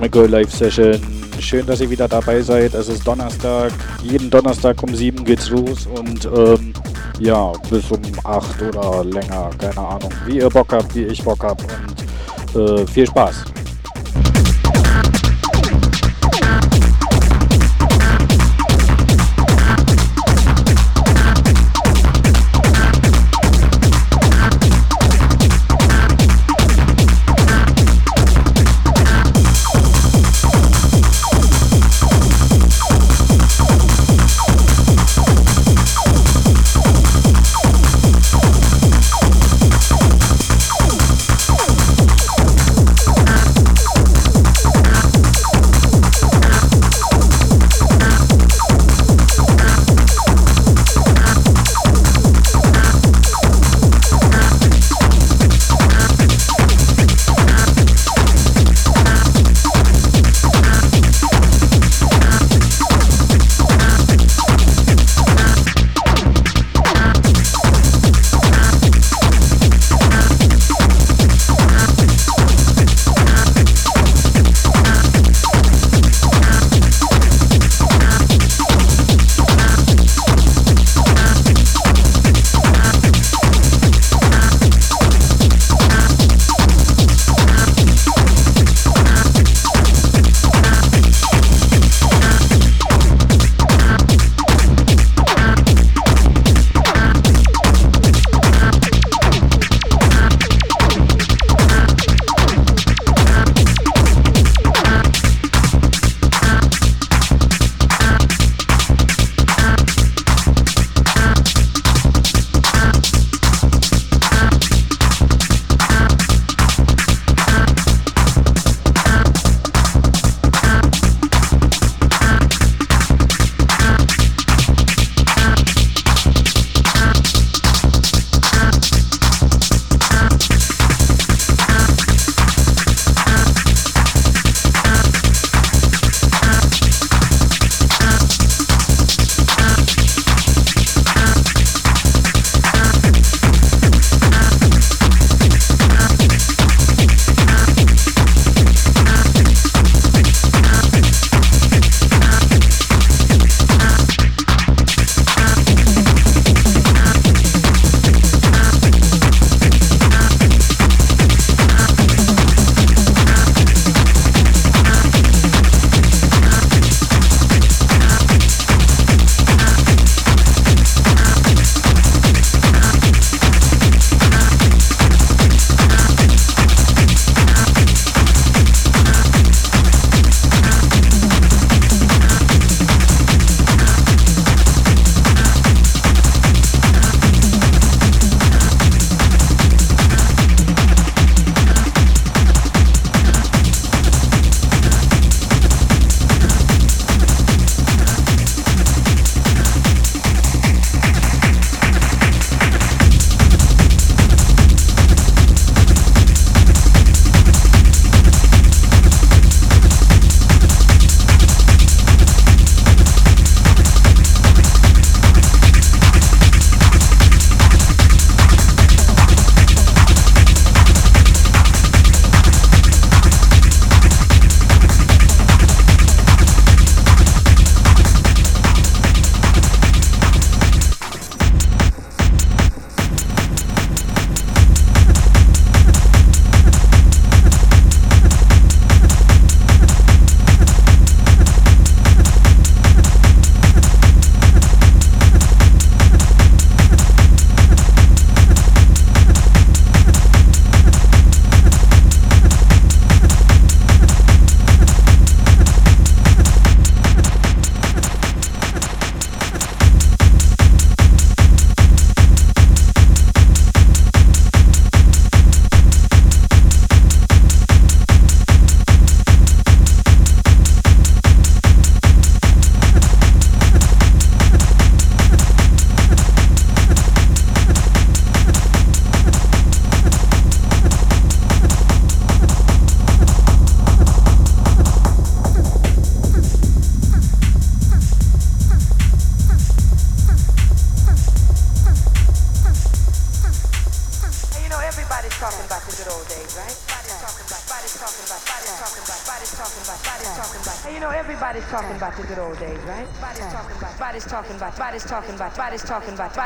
McGill Live Session. Schön, dass ihr wieder dabei seid. Es ist Donnerstag. Jeden Donnerstag um 7 geht's los und ähm, ja, bis um 8 oder länger. Keine Ahnung. Wie ihr Bock habt, wie ich Bock hab und äh, viel Spaß.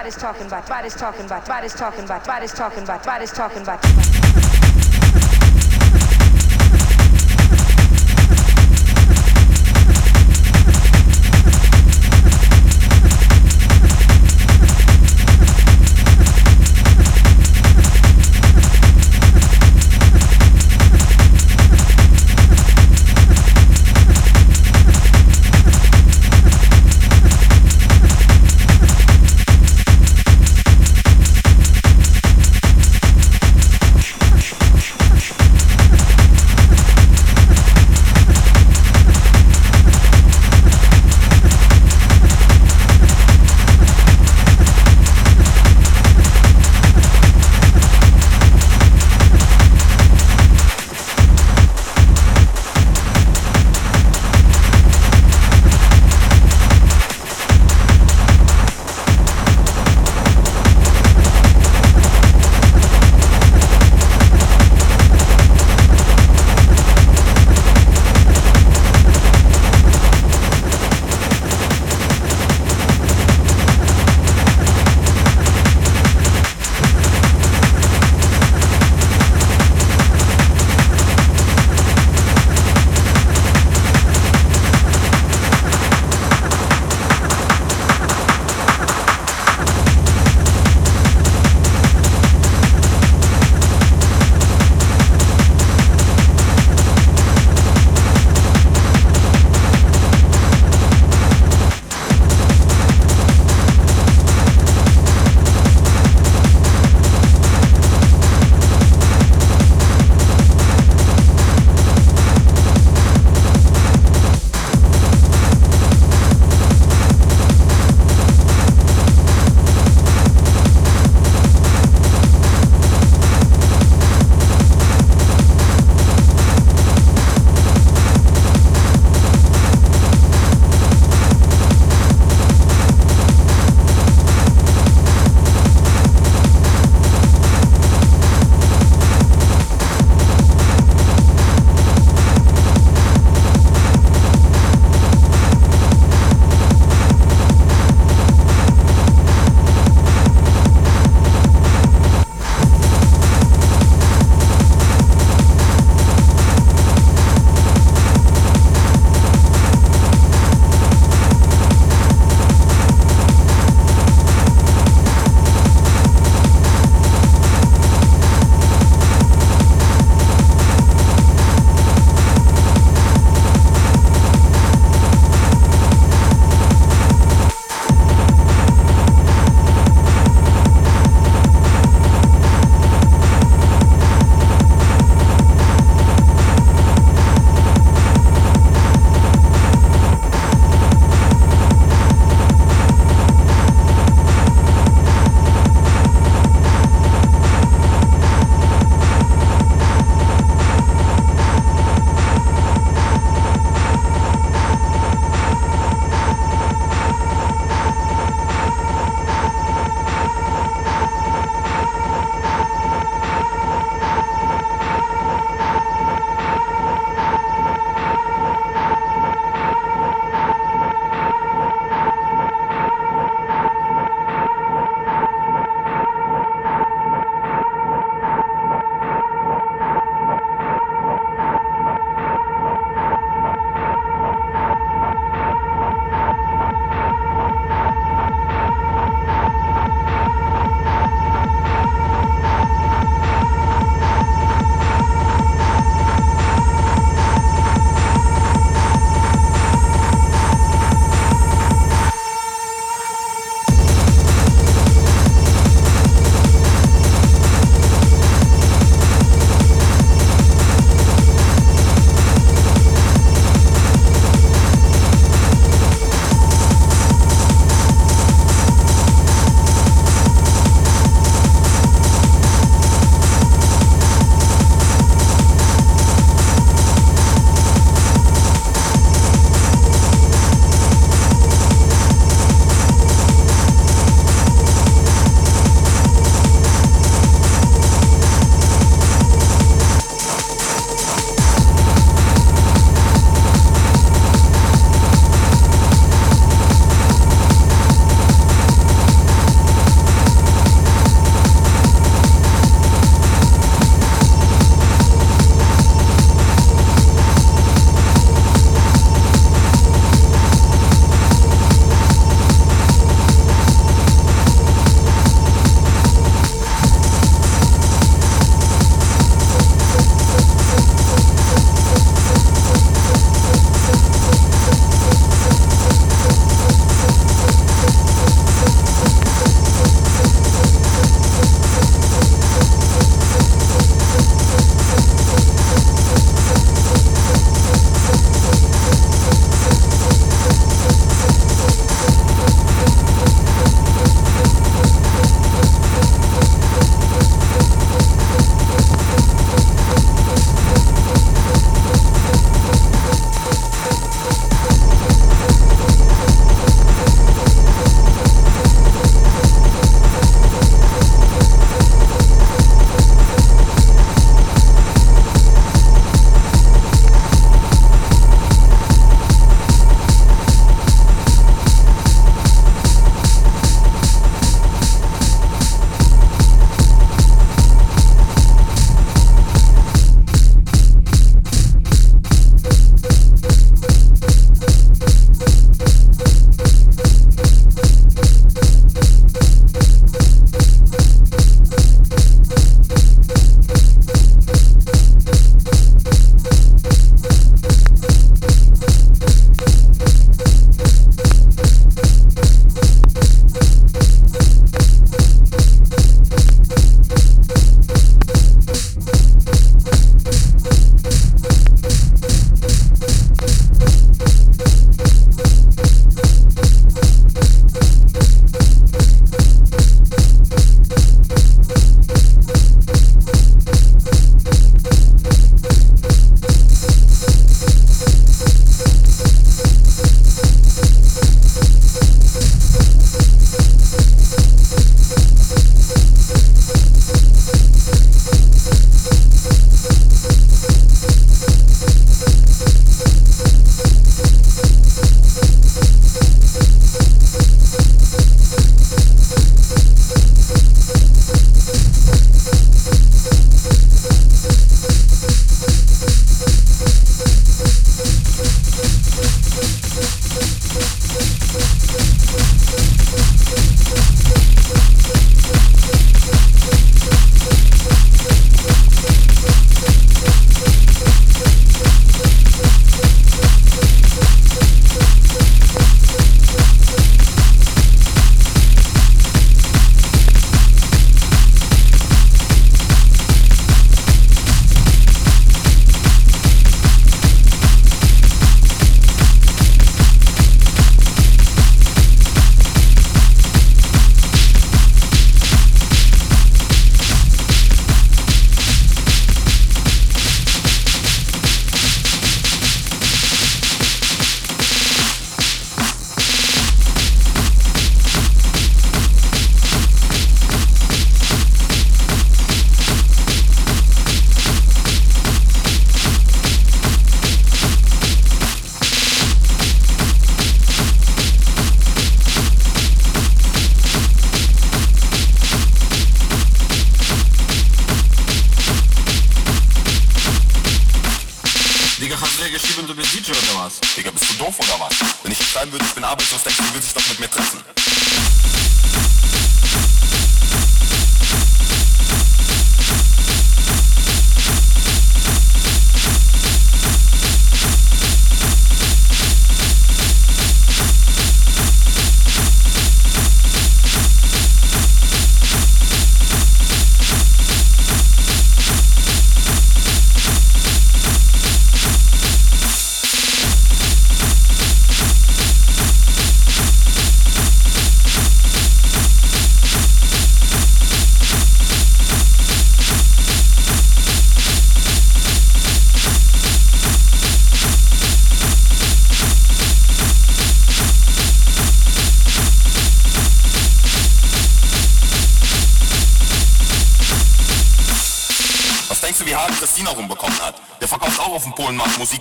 Body's talking about, body's talking about, body's talking about, body's talking about, body's talking about.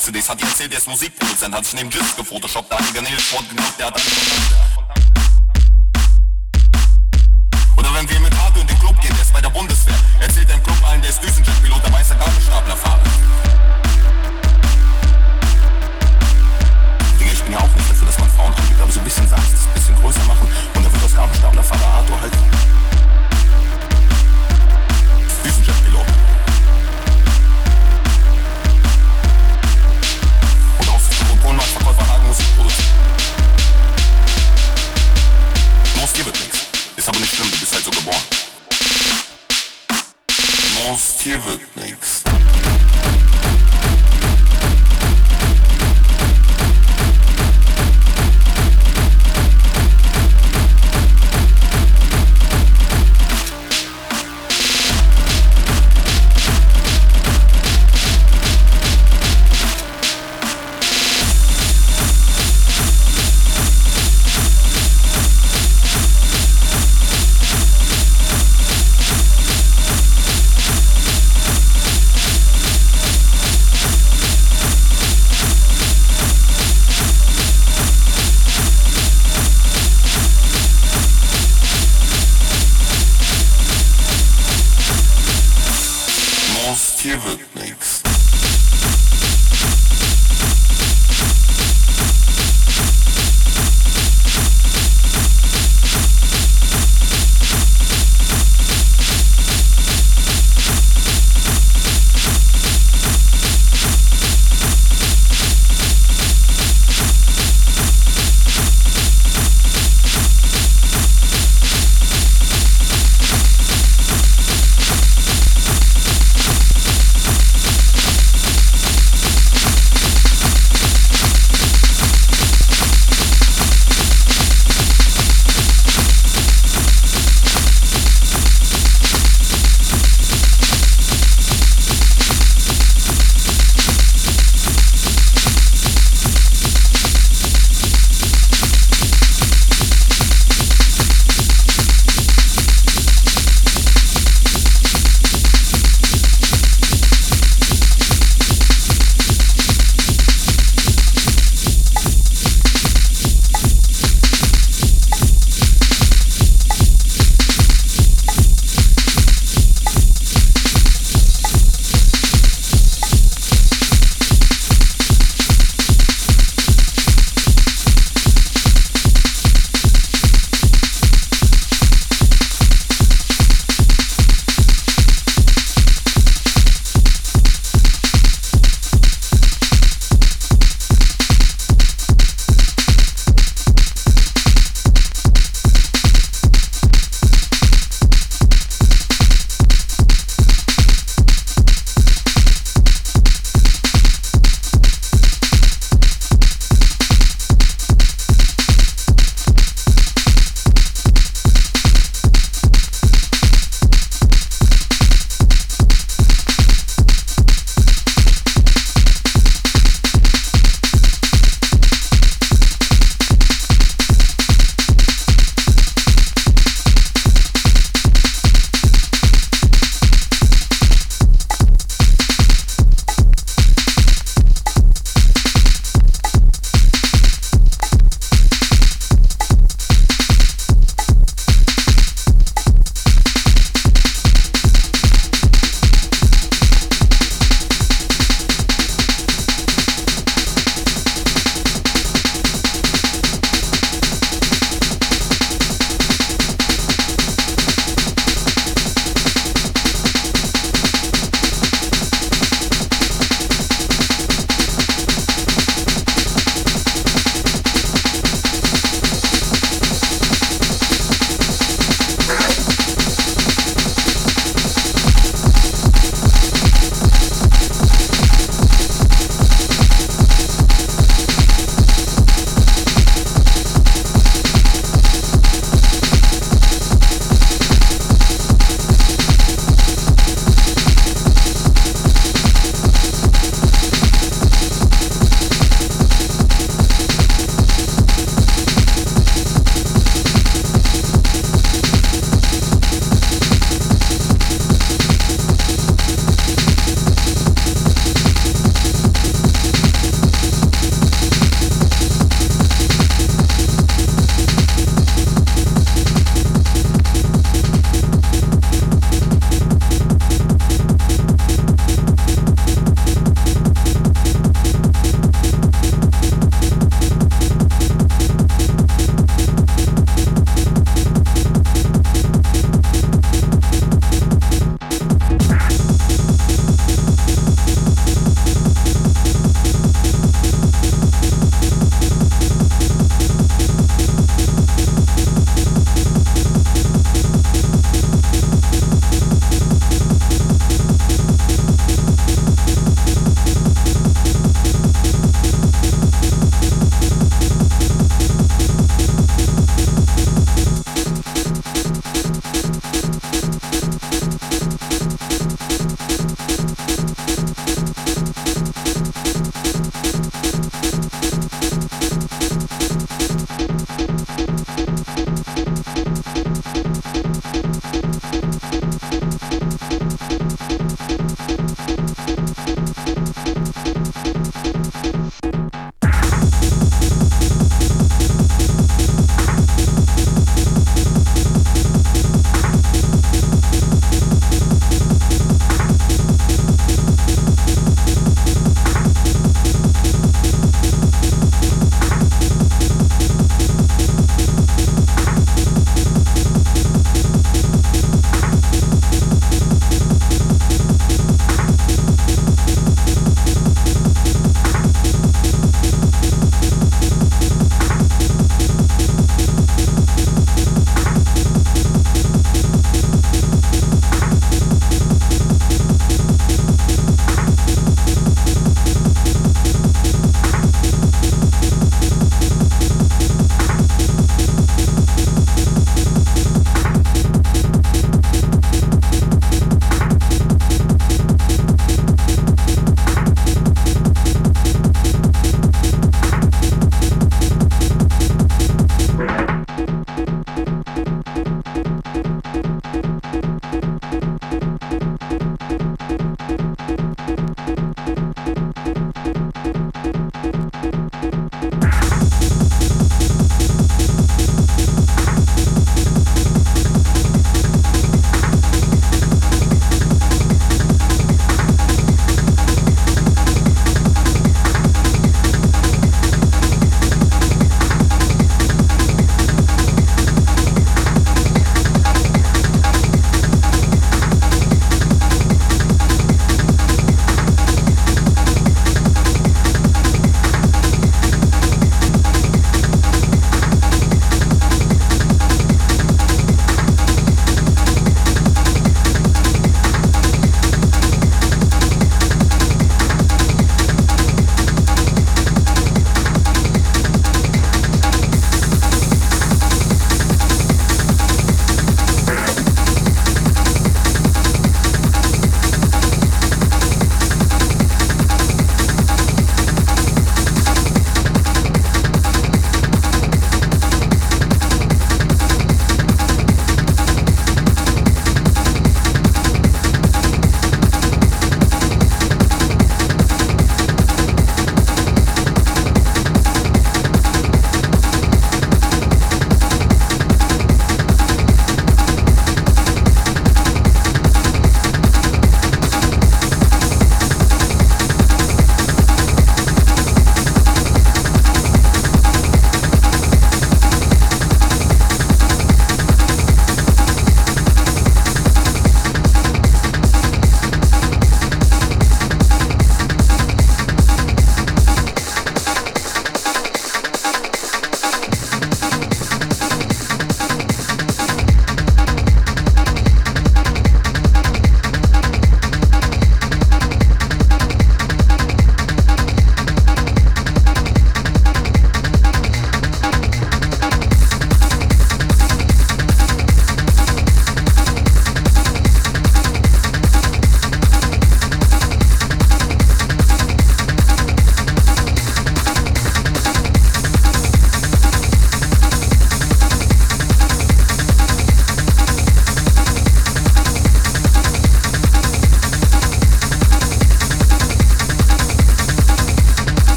Musik-CDs hat die erzählt, der ist Musikproduzent, hat sich neben Disc gefotoshoppt.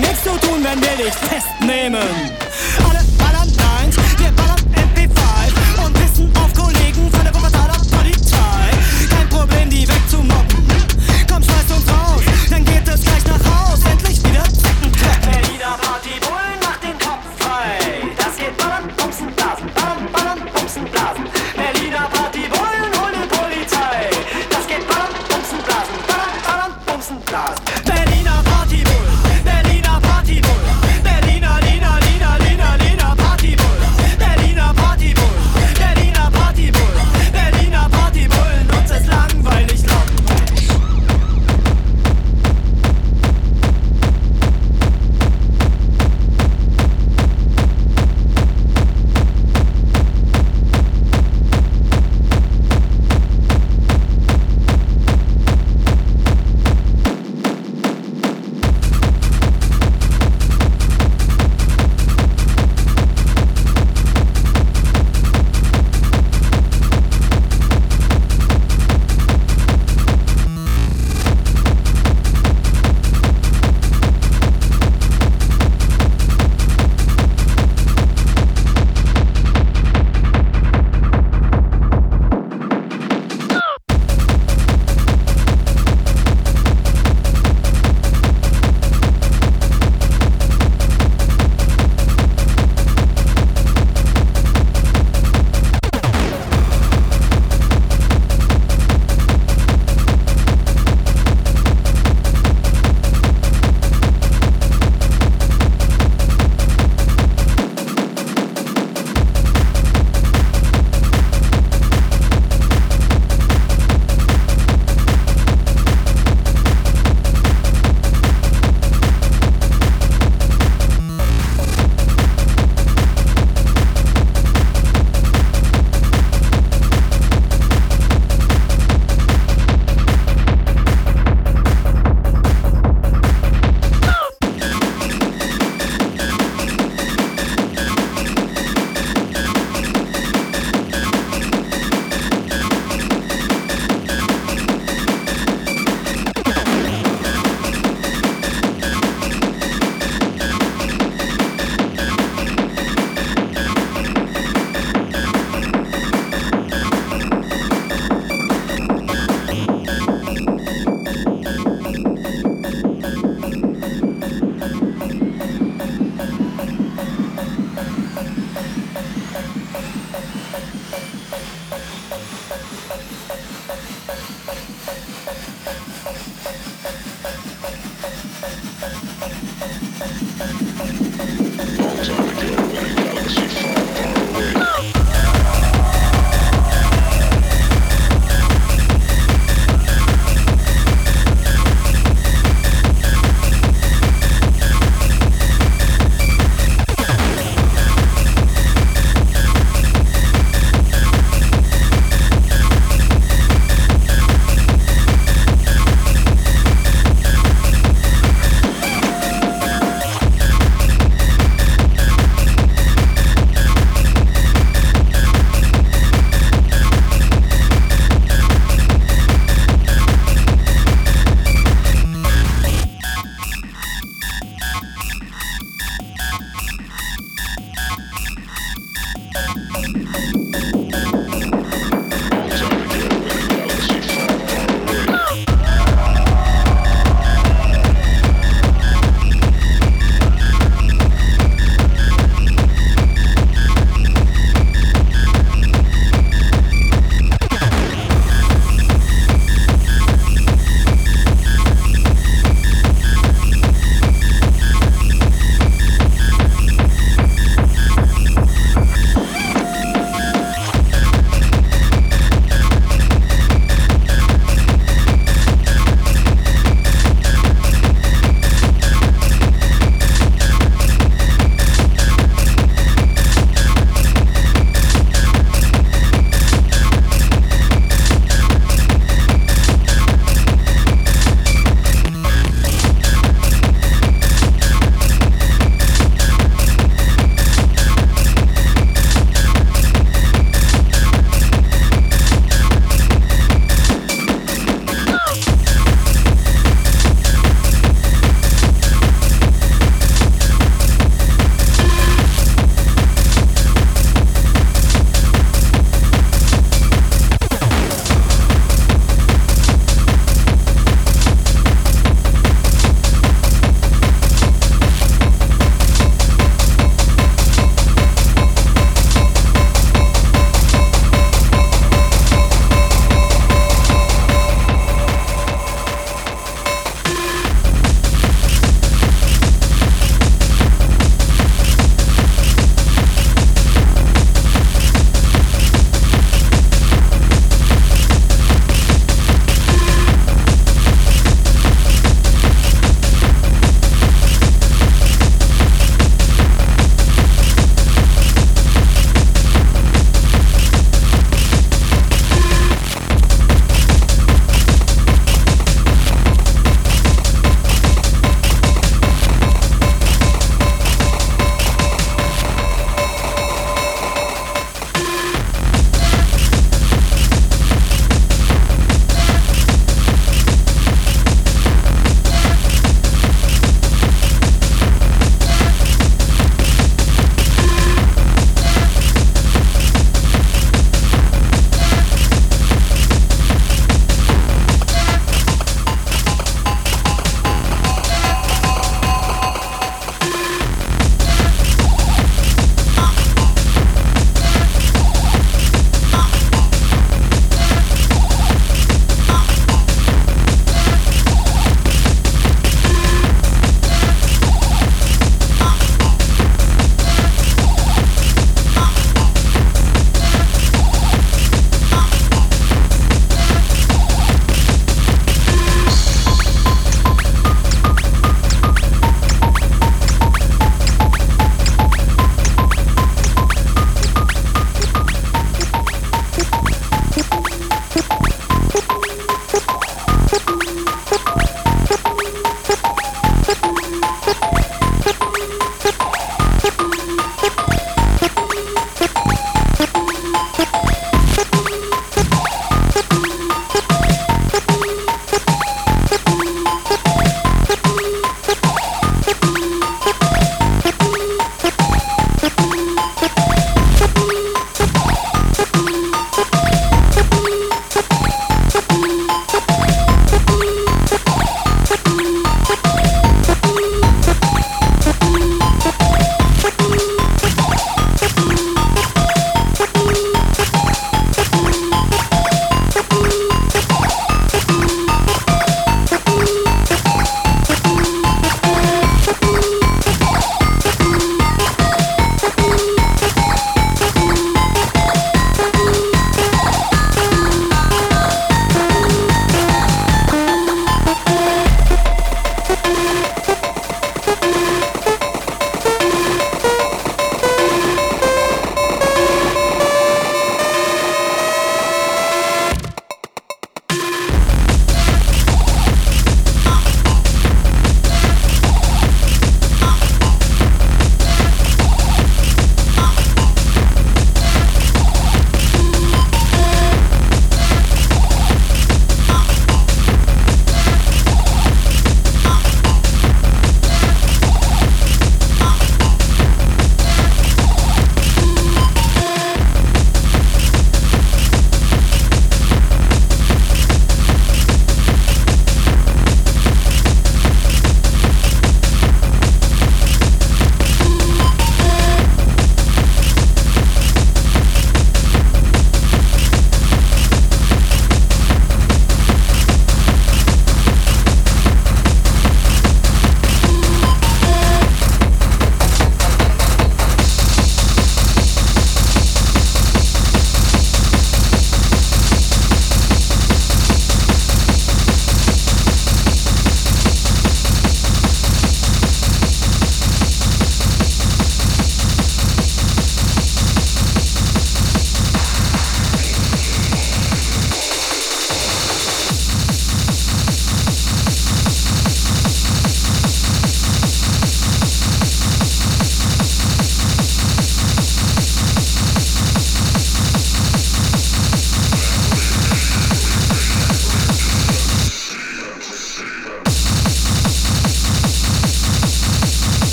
nichts zu tun, wenn wir dich festnehmen.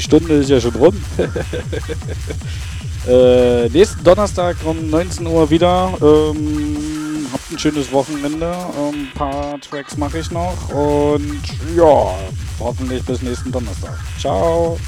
Die Stunde ist ja schon rum. äh, nächsten Donnerstag um 19 Uhr wieder. Ähm, habt ein schönes Wochenende. Ein ähm, paar Tracks mache ich noch. Und ja, hoffentlich bis nächsten Donnerstag. Ciao.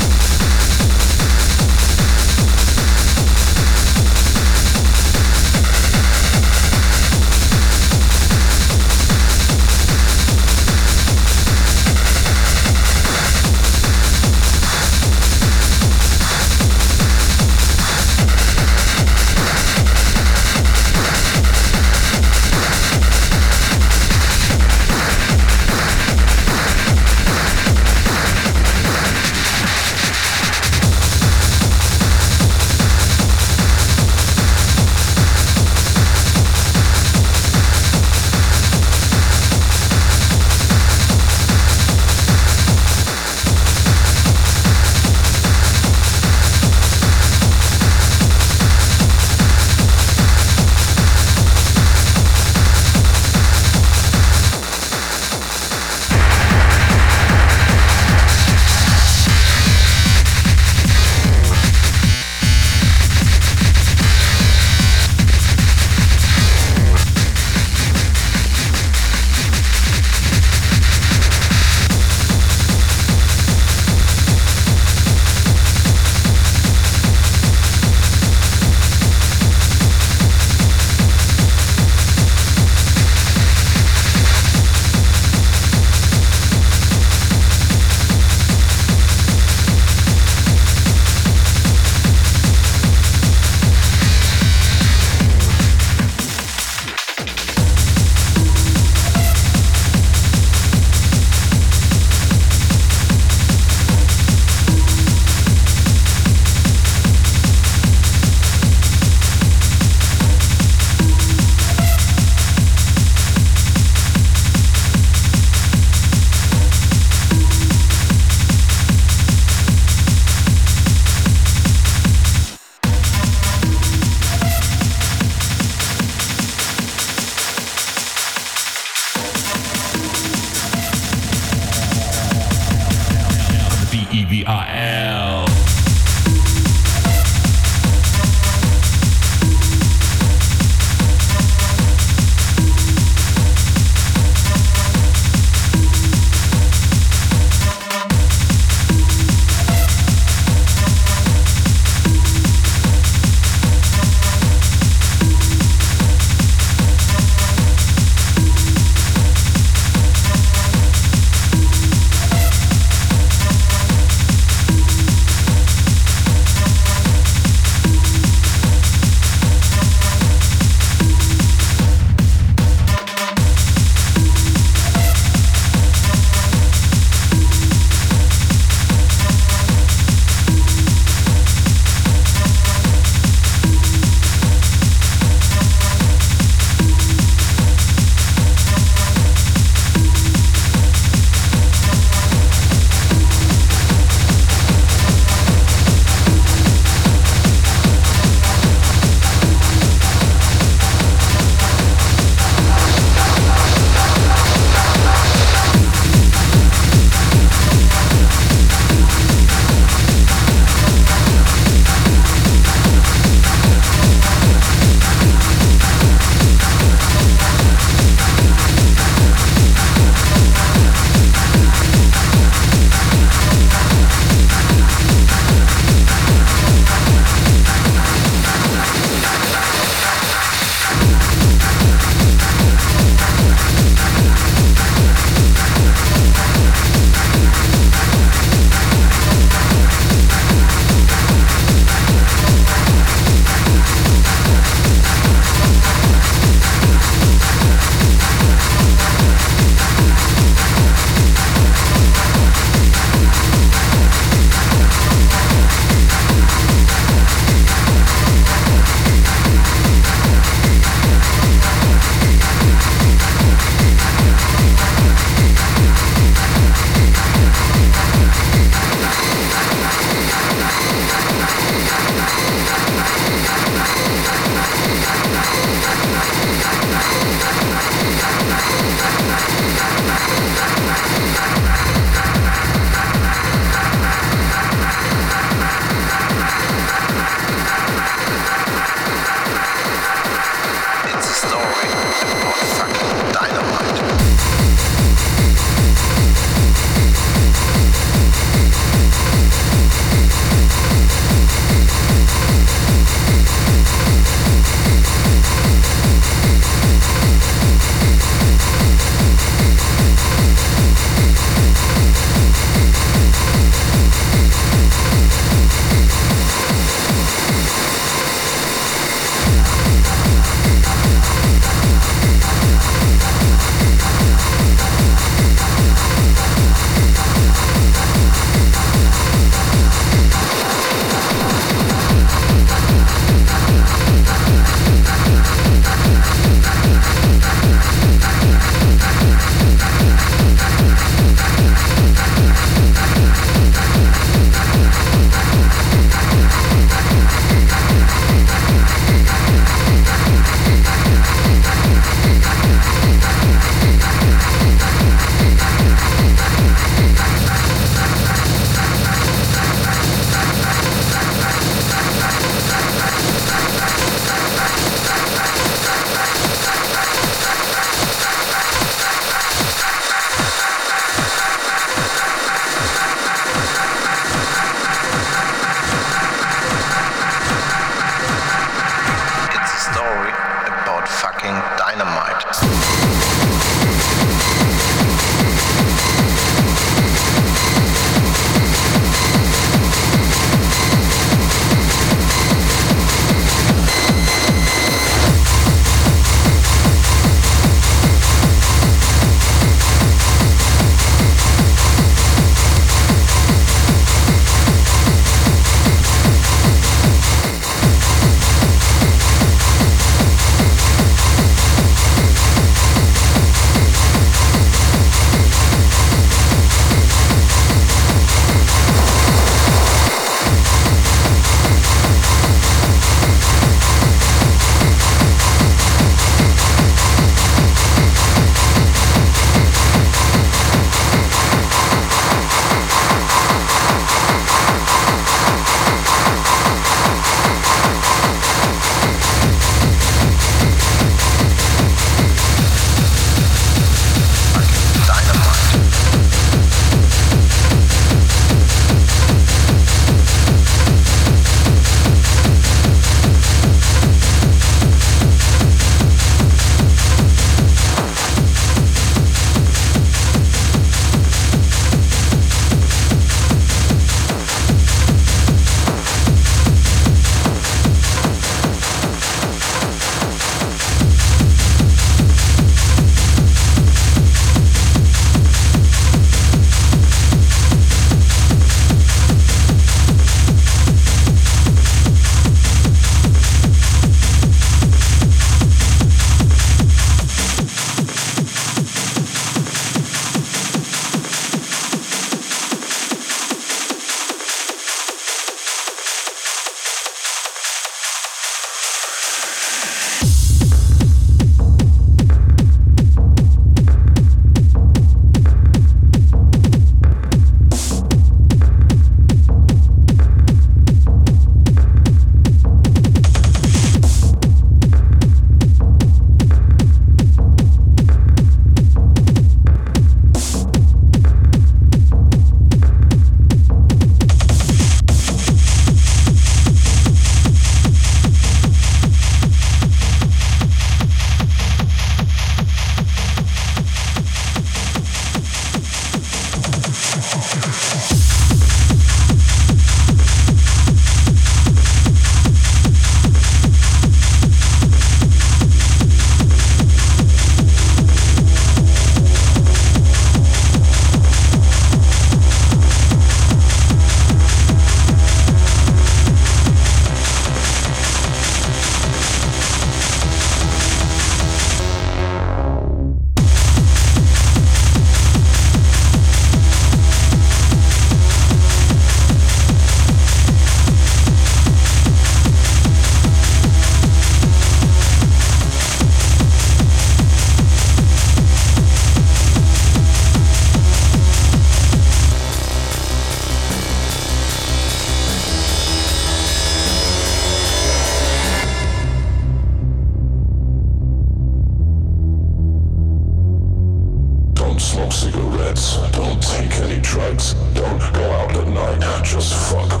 Don't smoke cigarettes, don't take any drugs, don't go out at night, just fuck.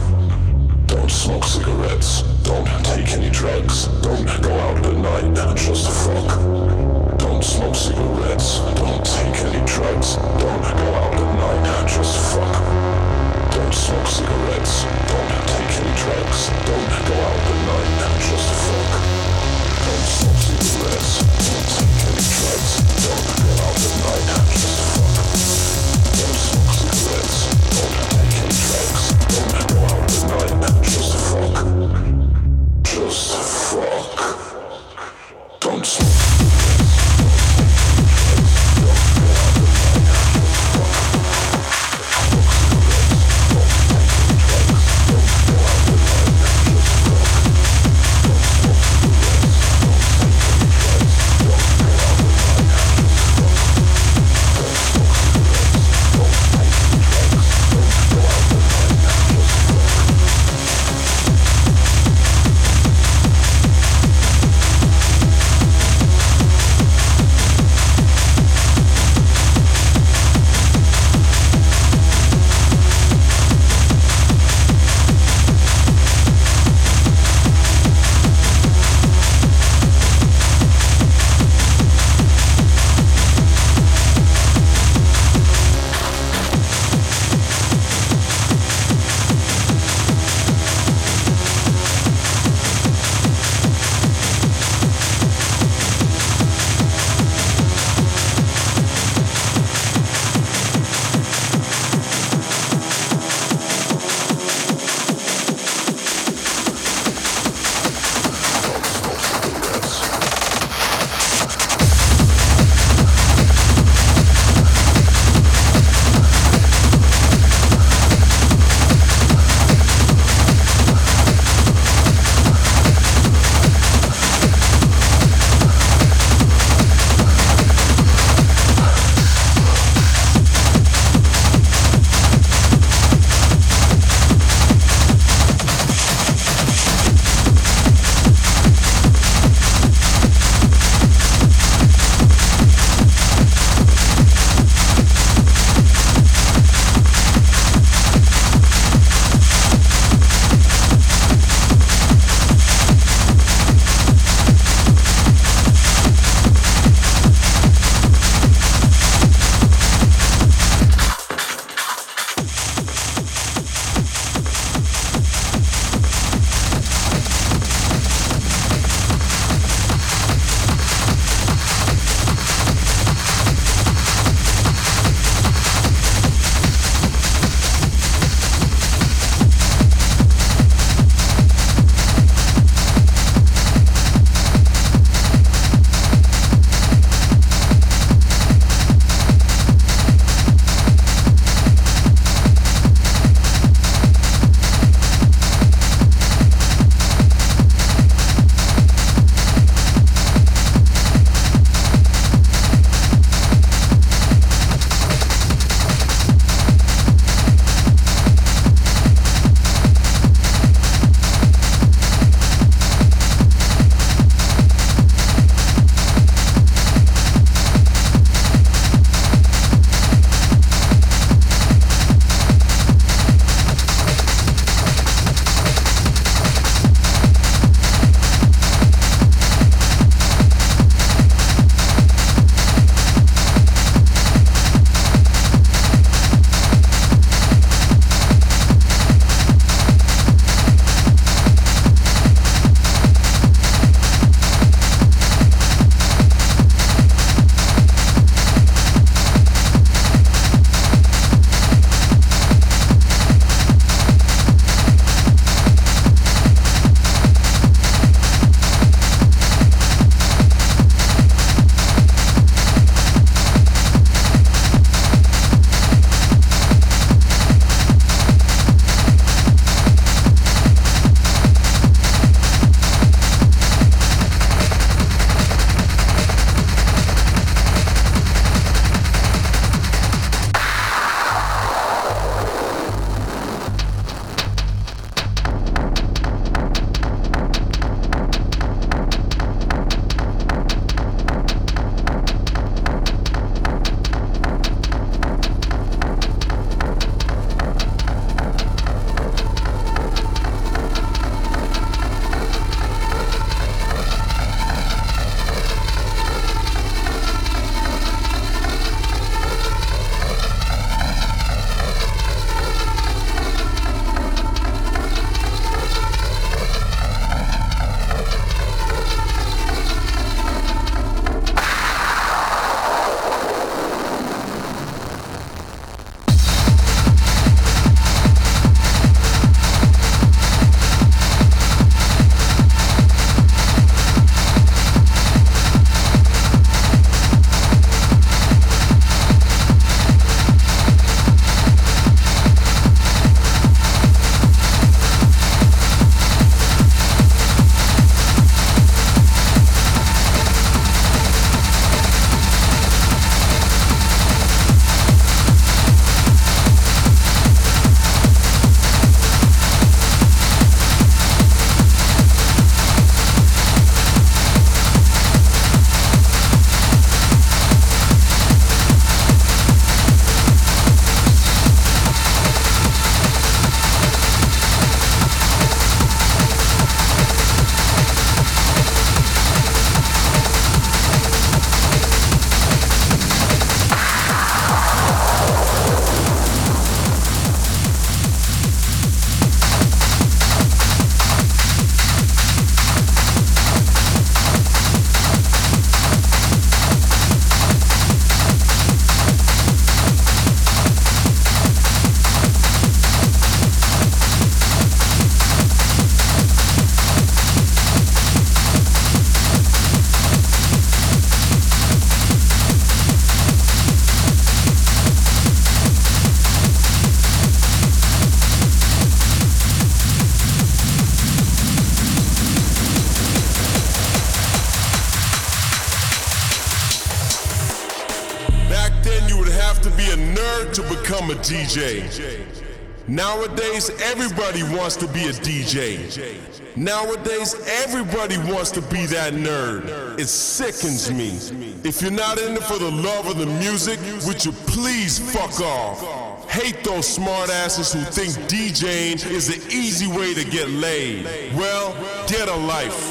Don't smoke cigarettes, don't take any drugs, don't go out at night, just fuck. Don't smoke cigarettes, don't take any drugs, don't go out at night, just fuck. Don't smoke cigarettes, don't take any drugs, don't go out at night, just fuck. Don't smoke cigarettes don't go out at night, DJ. Nowadays, everybody wants to be a DJ. Nowadays, everybody wants to be that nerd. It sickens me. If you're not in it for the love of the music, would you please fuck off? Hate those smartasses who think DJing is the easy way to get laid. Well, get a life.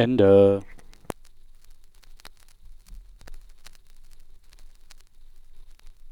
Ende.